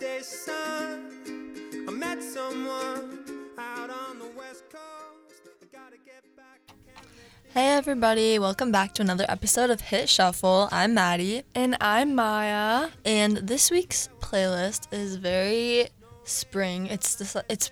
Saturday sun. I met someone out on the west coast. I gotta get back. Hey everybody, welcome back to another episode of Hit Shuffle. I'm Maddie, And I'm Maya. and this week's playlist is very spring. It's this, it's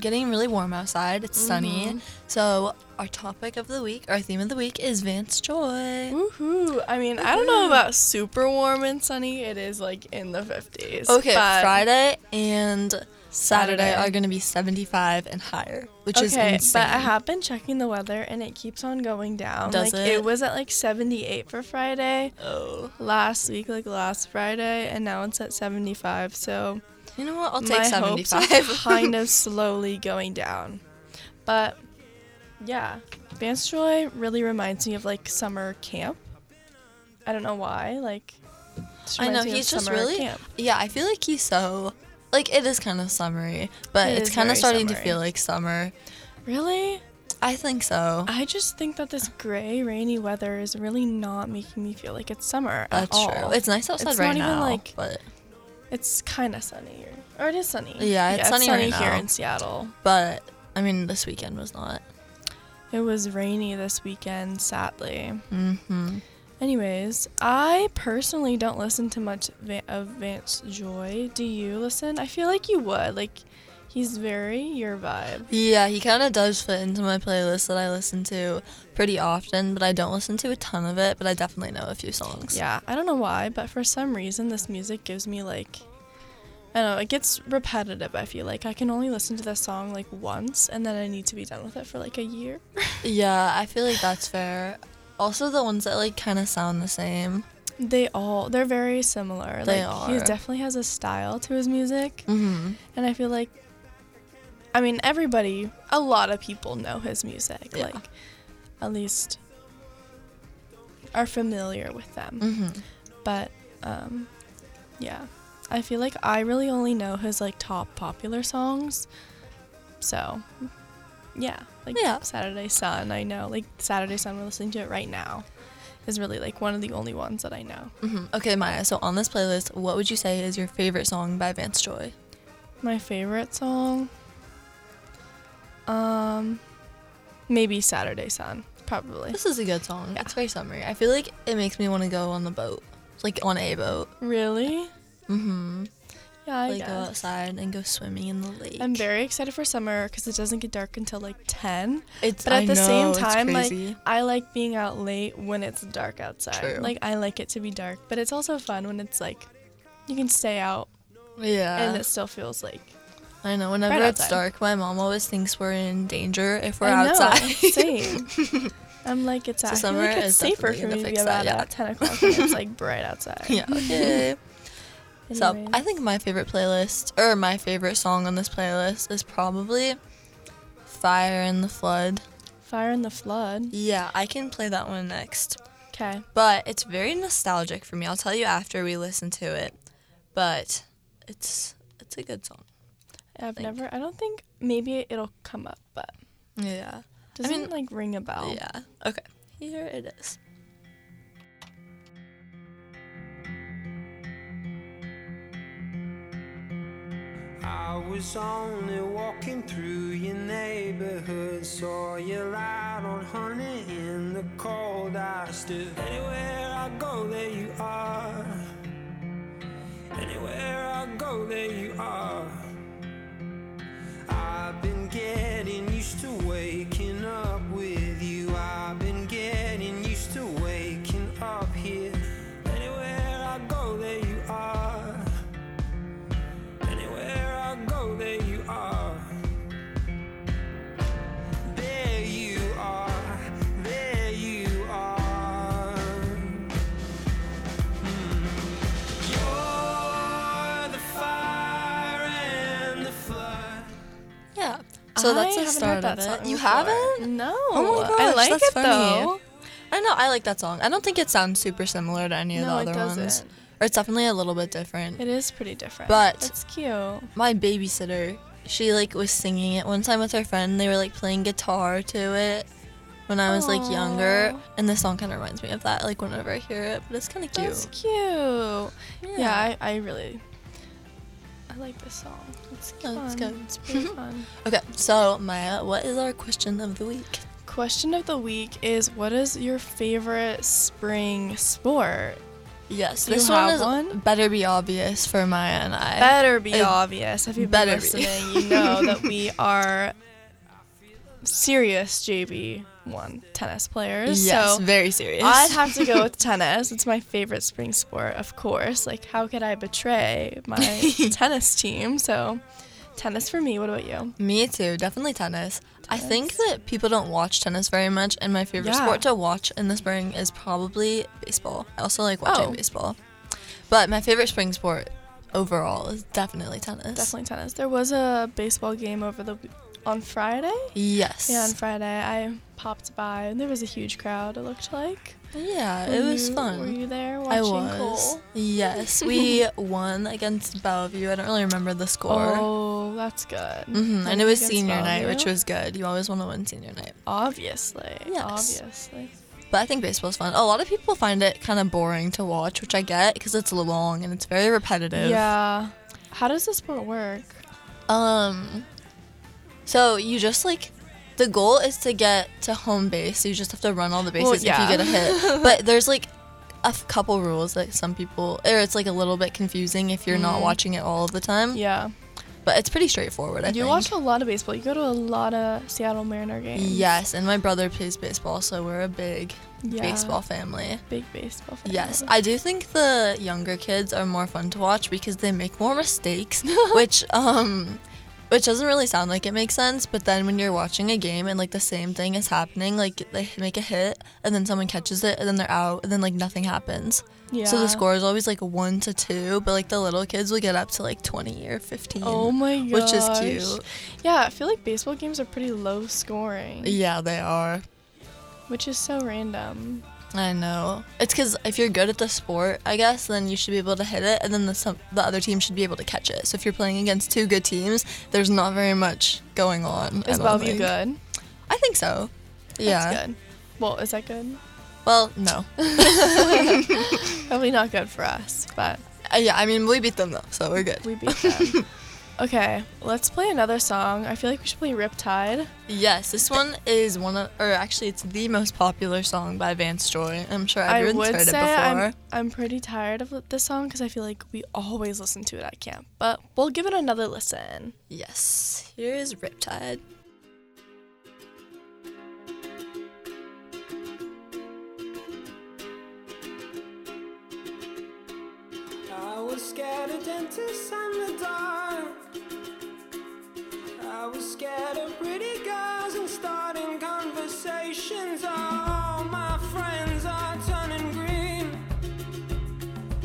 getting really warm outside. It's sunny. Mm-hmm. So our topic of the week, our theme of the week is Vance Joy. Woohoo! I mean, I don't know mm-hmm. about super warm and sunny. It is like in the 50s. Okay, but- Friday and Saturday, Saturday. are going to be 75 and higher, which is Okay, insane. but I have been checking the weather and it keeps on going down. Does like it? was at like 78 for Friday oh, last week, like last Friday, and now it's at 75. So you know what? I'll take my hopes 75. are kind of slowly going down. But yeah, Vance Joy really reminds me of like summer camp. I don't know why. Like, I know reminds me of he's just really camp. yeah. I feel like he's so like it is kind of summery, but It it's is kind of very starting to summery. feel like summer. Really? I think so. I just think that this gray, rainy weather is really not making me feel like it's summer at That's all. true. It's nice outside It's right not even now, like- but It's kind of sunny here, or it is sunny. Yeah, it's sunny right here now. in Seattle. but I mean this weekend was not. It was rainy this weekend, sadly. Mm-hmm. Anyways, I personally don't listen to much Va- of Vance Joy. Do you listen? I feel like you would. Like, he's very your vibe. Yeah, he kind of does fit into my playlist that I listen to pretty often, but I don't listen to a ton of it. But I definitely know a few songs. Yeah, I don't know why, but for some reason, this music gives me like. I don't know, it gets repetitive, I feel like. I can only listen to this song like once, and then I need to be done with it for like a year. Yeah, I feel like that's fair. Also, the ones that like kind of sound the same. They all, they're very similar. They like, He definitely has a style to his music, Mm-hmm. and I feel like. I mean, everybody, a lot of people know his music. Yeah. Like, at least are familiar with them. Mm-hmm. but um yeah i feel like i really only know his like top popular songs so yeah like Yeah. saturday sun i know like saturday sun we're listening to it right now is really like one of the only ones that i know Mm-hmm. Okay, Maya. So on this playlist, what would you say is your favorite song by Vance Joy? my favorite song um maybe saturday sun probably This is a good song. Yeah. It's very summery. I feel like it makes me want to go on the boat, like on a boat. really Mm-hmm. Yeah i Like go outside and go swimming in the lake. i'm very excited for summer because it doesn't get dark until like 10 It's But at I the same know, it's time, like. I like being out late when it's dark outside. True. Like I like it to be dark, but it's also fun when it's like you can stay out yeah. and it still feels like I know. Whenever right it's dark, my mom always thinks we're in danger if we're I know, outside. same. I'm like it's So I feel summer like it's is safer for me to be that, out yeah. at 10 o'clock when it's like bright outside. yeah. Okay. So I think my favorite playlist or my favorite song on this playlist is probably "Fire in the Flood." Fire in the Flood. Yeah, I can play that one next. Okay. But it's very nostalgic for me. I'll tell you after we listen to it. But it's it's a good song. I've think. never I don't think maybe it'll come up, but Yeah. doesn't mean, like ring a bell. Yeah. Okay. Here it is. I was only walking through your neighborhood, saw you light on honey in the cold. I stood anywhere I go, there you are. Anywhere I go, there you are. So that's the start heard that of it. song You before. haven't? No. Oh my I like that's it funny. though. I know. I like that song. I don't think it sounds super similar to any of No, the other ones. doesn't. Or it's definitely a little bit different. It is pretty different. But- it's cute. My babysitter, she like was singing it one time with her friend. They were like playing guitar to it when I was like younger, and this song kind of reminds me of that. Like whenever I hear it, but it's kind of cute. That's cute. Yeah, I, I really. I like this song. It's Oh, fun. it's good. It's pretty mm-hmm. fun. Okay, so Maya, what is our question of the week? Question of the week is what is your favorite spring sport? Yes, Do this one is one? better be obvious for Maya and I. Better be It obvious. If you've been better be. listening, you know that we are serious JV1 tennis players. yes, so very serious. I'd have to go with tennis. It's my favorite spring sport, of course. Like, how could I betray my tennis team? So, tennis for me. What about you? Me too, definitely tennis. I think that people don't watch tennis very much, and my favorite Yeah. sport to watch in the spring is probably baseball. I also like watching Oh. baseball. But my favorite spring sport overall is definitely tennis. Definitely tennis. There was a baseball game over the on Friday. Yes. Yeah, on Friday I popped by and there was a huge crowd. It looked like. Yeah, Were it was you- fun. Were you there watching I was. Cole? Yes, we won against Bellevue. I don't really remember the score. Oh, that's good. hmm And it was senior night, which was good. You always want to win senior night. obviously. Yes. Obviously. But I think baseball's fun. A lot of people find it kind of boring to watch, which I get because it's long and it's very repetitive. Yeah. How does this sport work? Um. So you just like, the goal is to get to home base. So you just have to run all the Well, bases yeah. if you get a hit. but there's like a f- couple rules that some people, or it's like a little bit confusing if you're not Mm. watching it all of the time. Yeah. But it's pretty straightforward. I you think. watch a lot of baseball. You go to a lot of Seattle Mariner games. Yes, and my brother plays baseball, so we're a big Yeah. baseball family. Big baseball fan. Yes, I do think the younger kids are more fun to watch because they make more mistakes, which um which doesn't really sound like it makes sense, but then when you're watching a game and like the same thing is happening, like they make a hit and then someone catches it and then they're out and then like nothing happens. yeah. So the score is always like 1 to 2, but like the little kids will get up to like 20 or 15. Oh my gosh. which is cute. Yeah, I feel like baseball games are pretty low scoring, Yeah, they are. which is so random. I know. It's because if you're good at the sport, I guess, then you should be able to hit it, and then the some, the other team should be able to catch it. So if you're playing against two good teams, there's not very much going on. Is Bellevue good? I think so. Yeah. That's good. Well, is that good? Well, no. Probably not good for us, but Uh, yeah, I mean we beat them though, so we're good. we beat them. okay, let's play another song. I feel like we should play Riptide. Yes, this one is one of, or actually, it's the most popular song by Vance Joy. I'm sure I everyone's would heard it say before. I'm, I'm pretty tired of this song because I feel like we always listen to it at camp. But we'll give it another listen. Yes, here is Riptide. I was scared of dentists and the dark. I was scared of pretty girls and starting conversations. All my friends are turning green.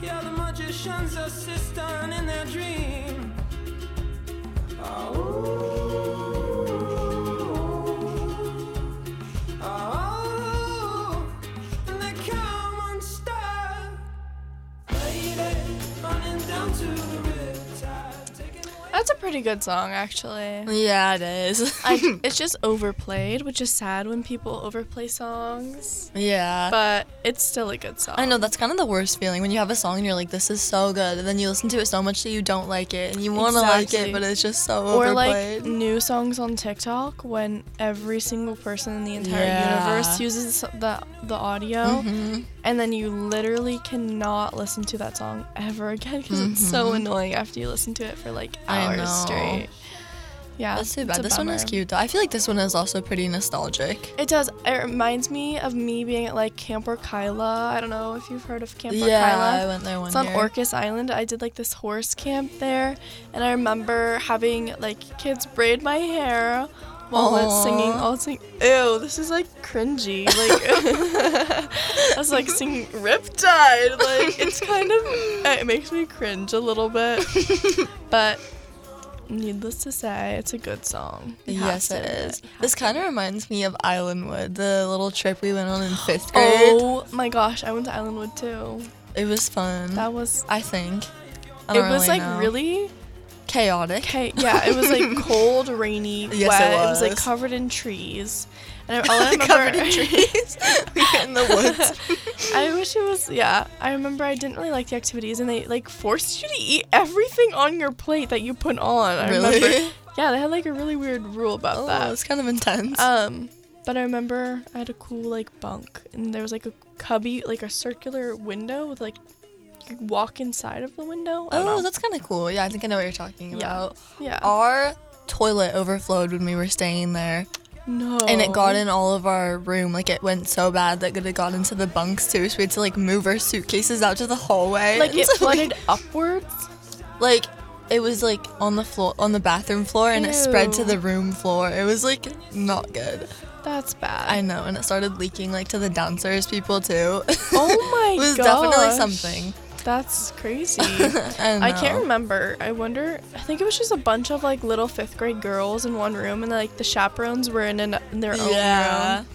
Yeah, the magician's assistant in their dream. Oh, That's a pretty good song, actually. Yeah, it is. I, it's just overplayed, which is sad when people overplay songs. yeah. But it's still a good song. I know that's kind of the worst feeling when you have a song and you're like, "This is so good," and then you listen to it so much that you don't like it, and you want to like it, but it's just so Or overplayed. like new songs on TikTok when every single person in the entire Yeah. universe uses the the audio, Mhm. and then you literally cannot listen to that song ever again because it's so annoying after you listen to it for like Mm-hmm. I hours straight. Yeah, That's too bad. This one is cute though. I feel like this one is also pretty nostalgic. It does. It reminds me of me being at like Camp Orkila. I don't know if you've heard of Camp yeah, Orkila. I went there one It's on year. Orcas Island. I did like this horse camp there, and I remember having like kids braid my hair while it's singing. I'll sing. Ew, this is like cringy. Like I was like singing Riptide. Like it's kind of it makes me cringe a little bit, but needless to say, it's a good song. Yes, it is. it admit. is. You have This kind of reminds me of Islandwood, the little trip we went on in fifth oh grade. Oh my gosh, I went to Islandwood too. It was fun. That was. I think. I It was really like know. really chaotic. okay. Yeah, it was like cold, rainy, Yes, wet. it was. like was. covered in trees, And I, all I remember, Covered in trees. we were in the woods. I wish it was yeah. I remember I didn't really like the activities and they like forced you to eat everything on your plate that you put on. I Really? remember. Yeah, they had like a really weird rule about that. Oh, that. it's kind of intense. Um, but I remember I had a cool like bunk, and there was like a cubby, like a circular window with like you walk inside of the window. Oh, that's kind of cool. Yeah, I think I know what you're talking about. yeah. Our toilet overflowed when we were staying there, no. and it got in all of our room. Like it went so bad that it got into the bunks too. So we had to like move our suitcases out to the hallway. Like it flooded upwards. like it was like on the floor, on the bathroom floor, and it spread to the room floor. It was like not good. That's bad. I know, and it started leaking like to the downstairs people too. Oh my god. it was gosh. definitely something. That's crazy. I, I can't remember. I wonder. I think it was just a bunch of like little fifth grade girls in one room, and like the chaperones were in, an, in their own Yeah. room.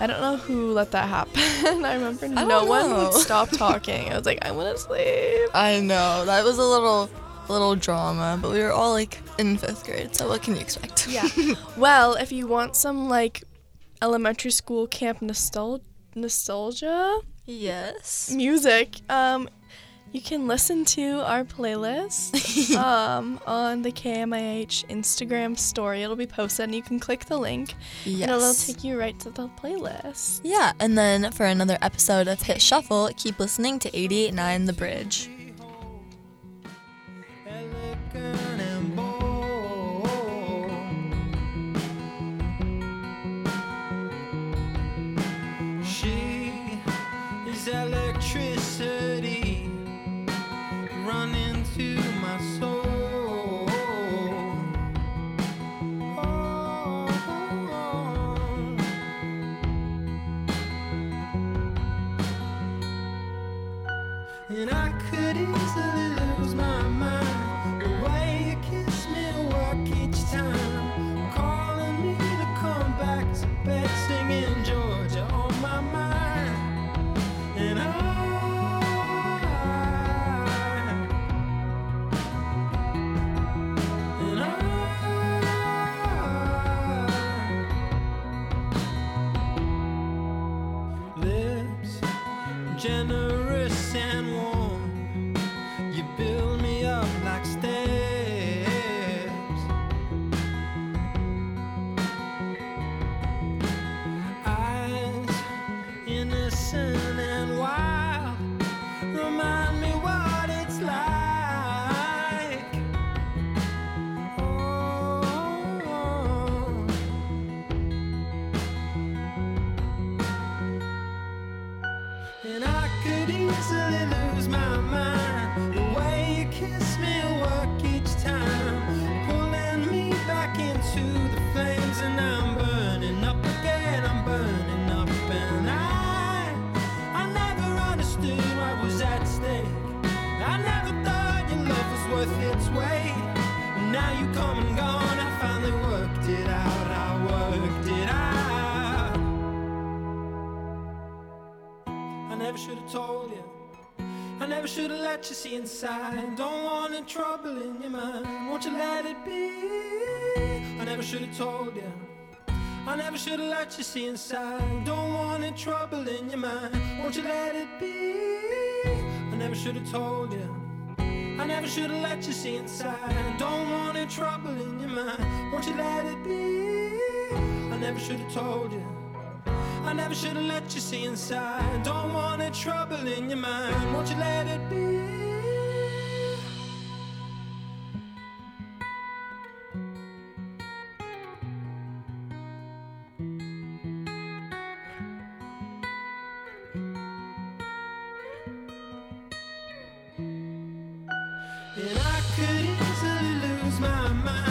I don't know who let that happen. I remember I no don't one know. would stop talking. I was like, I want to sleep. I know that was a little, little drama, but we were all like in fifth grade, so what can you expect? Yeah. well, if you want some like elementary school camp nostal- nostalgia yes. music, um, you can listen to our playlist um, on the KMIH Instagram story. It'll be posted, and you can click the link, and it'll take you right to the playlist. Yeah, and then for another episode of Hit Shuffle, keep listening to 889 The Bridge. My soul. Have let you see inside. Don't want any trouble in your mind. Won't you let it be? I never should have told you. I never should have let you see inside. Don't want any trouble in your mind. Won't you let it be? I never should have told you. I never should have let you see inside. Don't want any trouble in your mind. Won't you let it be? I never should have told you. I never should have let you see inside. Don't want any trouble in your mind. Won't you let it be? And I could easily lose my mind.